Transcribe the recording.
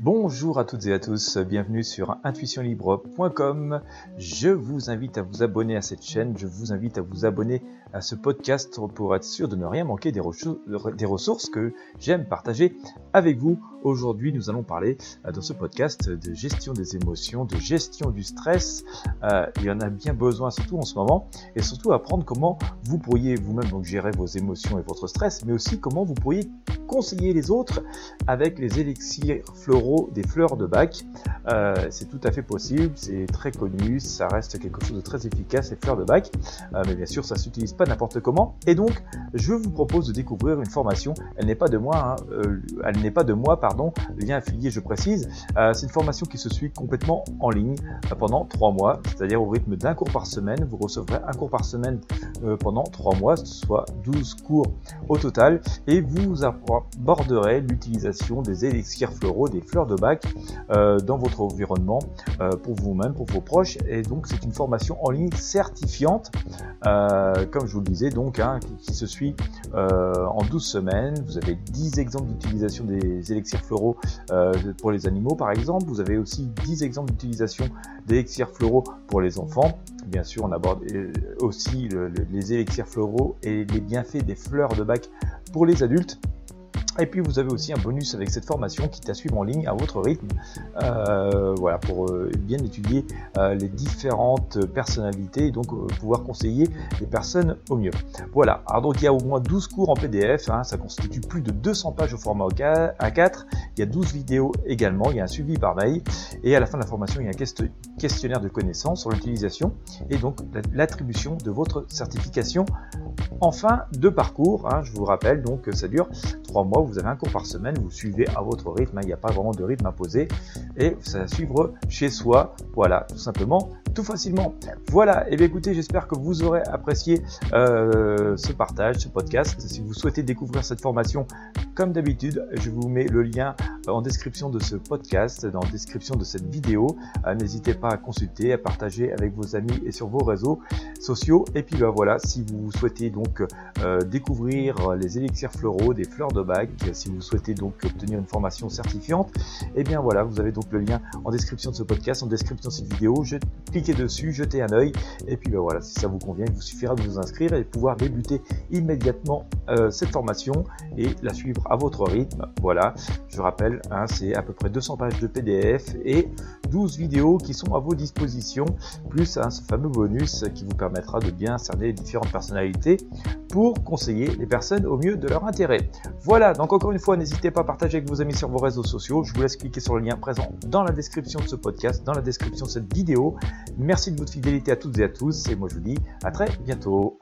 Bonjour à toutes et à tous, bienvenue sur intuitionlibre.com. Je vous invite à vous abonner à cette chaîne, je vous invite à vous abonner à ce podcast pour être sûr de ne rien manquer des, ressources que j'aime partager avec vous. Aujourd'hui, nous allons parler euh, dans ce podcast de gestion des émotions, de gestion du stress. Euh, il y en a bien besoin, surtout en ce moment, et surtout apprendre comment vous pourriez vous-même gérer vos émotions et votre stress, mais aussi comment vous pourriez conseiller les autres avec les élixirs floraux des fleurs de bac. Euh, c'est tout à fait possible, c'est très connu, ça reste quelque chose de très efficace, les fleurs de bac, mais bien sûr, ça s'utilise pas n'importe comment. Et donc, je vous propose de découvrir une formation. Elle n'est pas de moi, hein, euh, elle n'est pas de moi, pardon. Lien affilié, je précise. Euh, c'est une formation qui se suit complètement en ligne euh, pendant trois mois, c'est-à-dire au rythme d'un cours par semaine. Vous recevrez un cours par semaine pendant trois mois, soit 12 cours au total, et vous aborderez l'utilisation des élixirs floraux, des fleurs de bac dans votre environnement pour vous-même, pour vos proches. Et donc, c'est une formation en ligne certifiante, comme je vous le disais, donc, hein, qui, se suit euh, en 12 semaines. Vous avez 10 exemples d'utilisation des élixirs floraux euh, pour les animaux, par exemple. Vous avez aussi 10 exemples d'utilisation d'élixirs floraux pour les enfants. Bien sûr, on aborde euh, aussi les élixirs floraux et les bienfaits des fleurs de bac pour les adultes. Et puis vous avez aussi un bonus avec cette formation qui t'a suivre en ligne à votre rythme, euh, voilà, pour euh, bien étudier euh, les différentes personnalités et donc pouvoir conseiller les personnes au mieux. Voilà, alors donc il y a au moins 12 cours en PDF, hein, ça constitue plus de 200 pages au format A4, il y a 12 vidéos également, il y a un suivi par mail, et à la fin de la formation, il y a un questionnaire de connaissances sur l'utilisation et donc l'attribution de votre certification en fin de parcours. Hein, je vous rappelle donc ça dure 3 mois vous avez un cours par semaine, vous suivez à votre rythme, hein, il n'y a pas vraiment de rythme imposé, et ça va suivre chez soi, voilà, tout simplement, facilement. Voilà, et bien écoutez, j'espère que vous aurez apprécié euh, ce partage, ce podcast. Si vous souhaitez découvrir cette formation, comme d'habitude, je vous mets le lien en description de ce podcast, dans la description de cette vidéo. Euh, n'hésitez pas à consulter, à partager avec vos amis et sur vos réseaux sociaux. Et puis ben voilà, si vous souhaitez donc euh, découvrir les élixirs floraux, des fleurs de bac, si vous souhaitez donc obtenir une formation certifiante, et eh bien voilà, vous avez donc le lien en description de ce podcast, en description de cette vidéo. Je, dessus, jetez un œil, et puis ben voilà, si ça vous convient, il vous suffira de vous inscrire et pouvoir débuter immédiatement euh, cette formation et la suivre à votre rythme. Voilà, je rappelle, hein, c'est à peu près 200 pages de PDF et 12 vidéos qui sont à vos dispositions, plus hein, ce fameux bonus qui vous permettra de bien cerner les différentes personnalités pour conseiller les personnes au mieux de leur intérêt. Voilà, donc encore une fois, n'hésitez pas à partager avec vos amis sur vos réseaux sociaux. Je vous laisse cliquer sur le lien présent dans la description de ce podcast, dans la description de cette vidéo. Merci de votre fidélité à toutes et à tous, et moi je vous dis à très bientôt.